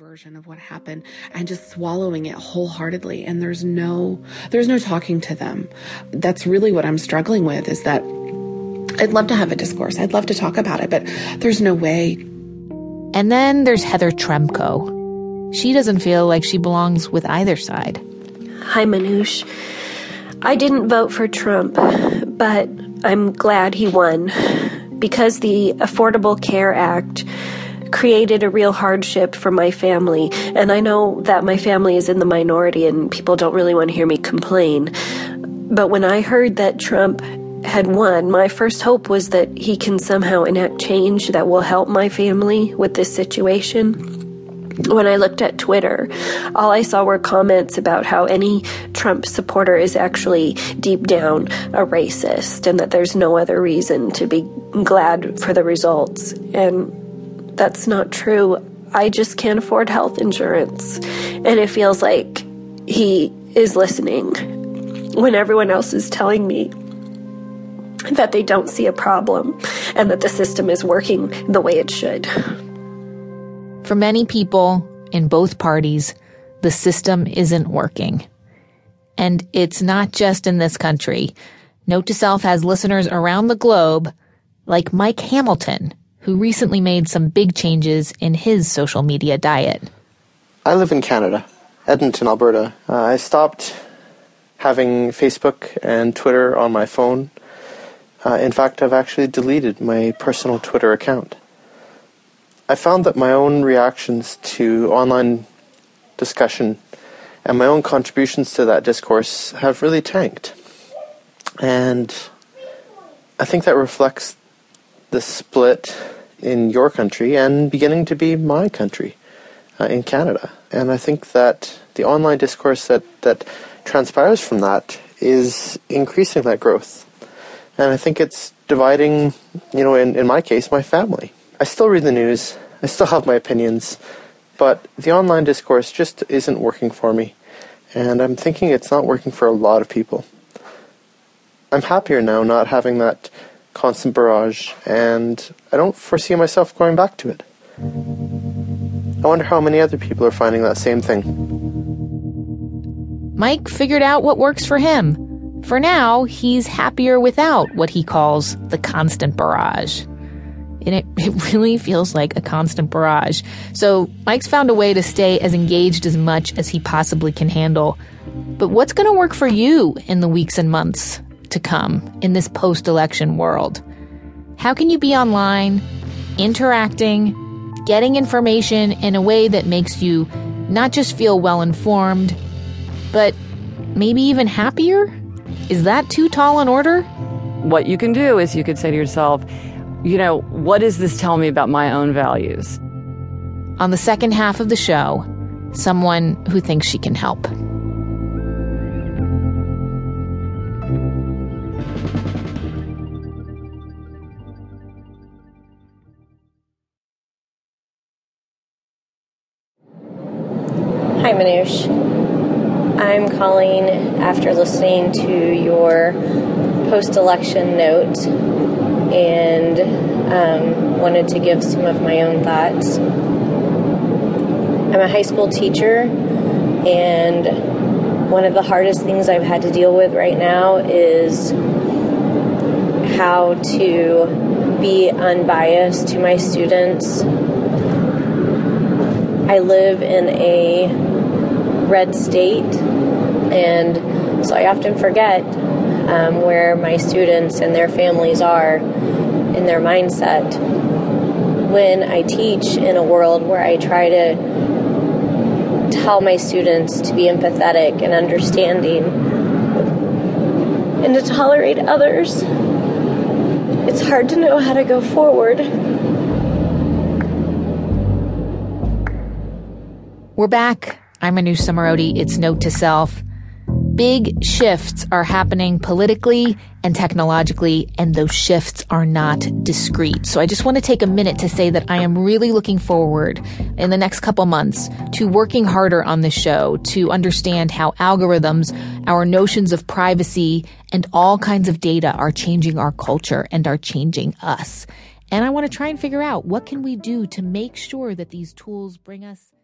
version of what happened and just swallowing it wholeheartedly. And there's no there's no talking to them. That's really what i'm struggling with is that i'd love to have a discourse. I'd love to talk about it but there's no way. And then there's heather tremko. She doesn't feel like she belongs with either side. Hi manoush. I didn't vote for trump but i'm glad he won because the affordable care act created a real hardship for my family. And I know that my family is in the minority and people don't really want to hear me complain. But when I heard that Trump had won, my first hope was that he can somehow enact change that will help my family with this situation. When I looked at Twitter, all I saw were comments about how any Trump supporter is actually deep down a racist and that there's no other reason to be glad for the results. And that's not true. I just can't afford health insurance. And it feels like he is listening when everyone else is telling me that they don't see a problem and that the system is working the way it should. For many people in both parties, the system isn't working. And it's not just in this country. Note to Self has listeners around the globe, like Mike Hamilton, who recently made some big changes in his social media diet. I live in Canada, Edmonton, Alberta. Uh, I stopped having Facebook and Twitter on my phone. Uh, in fact, I've actually deleted my personal Twitter account. I found that my own reactions to online discussion and my own contributions to that discourse have really tanked. And I think that reflects the split in your country and beginning to be my country uh, in Canada. And I think that the online discourse that, that transpires from that is increasing that growth. And I think it's dividing, you know, in, in my case, my family. I still read the news, I still have my opinions, but the online discourse just isn't working for me. And I'm thinking it's not working for a lot of people. I'm happier now not having that constant barrage, and I don't foresee myself going back to it. I wonder how many other people are finding that same thing. Mike figured out what works for him. For now, he's happier without what he calls the constant barrage. And it, it really feels like a constant barrage. So Mike's found a way to stay as engaged as much as he possibly can handle. But what's going to work for you in the weeks and months to come in this post election world. How can you be online, interacting, getting information in a way that makes you not just feel well informed, but maybe even happier? Is that too tall an order? What you can do is you could say to yourself, you know, what does this tell me about my own values? On the second half of the show, someone who thinks she can help. Hi, Manoush. I'm calling after listening to your post election note and um, wanted to give some of my own thoughts. I'm a high school teacher, and one of the hardest things I've had to deal with right now is how to be unbiased to my students. I live in a red state, and so I often forget um, where my students and their families are in their mindset when I teach in a world where I try to tell my students to be empathetic and understanding and to tolerate others. It's hard to know how to go forward. We're back I'm Manoush Zomorodi. It's Note to Self. Big shifts are happening politically and technologically, and those shifts are not discrete. So I just want to take a minute to say that I am really looking forward in the next couple months to working harder on this show to understand how algorithms, our notions of privacy, and all kinds of data are changing our culture and are changing us. And I want to try and figure out what can we do to make sure that these tools bring us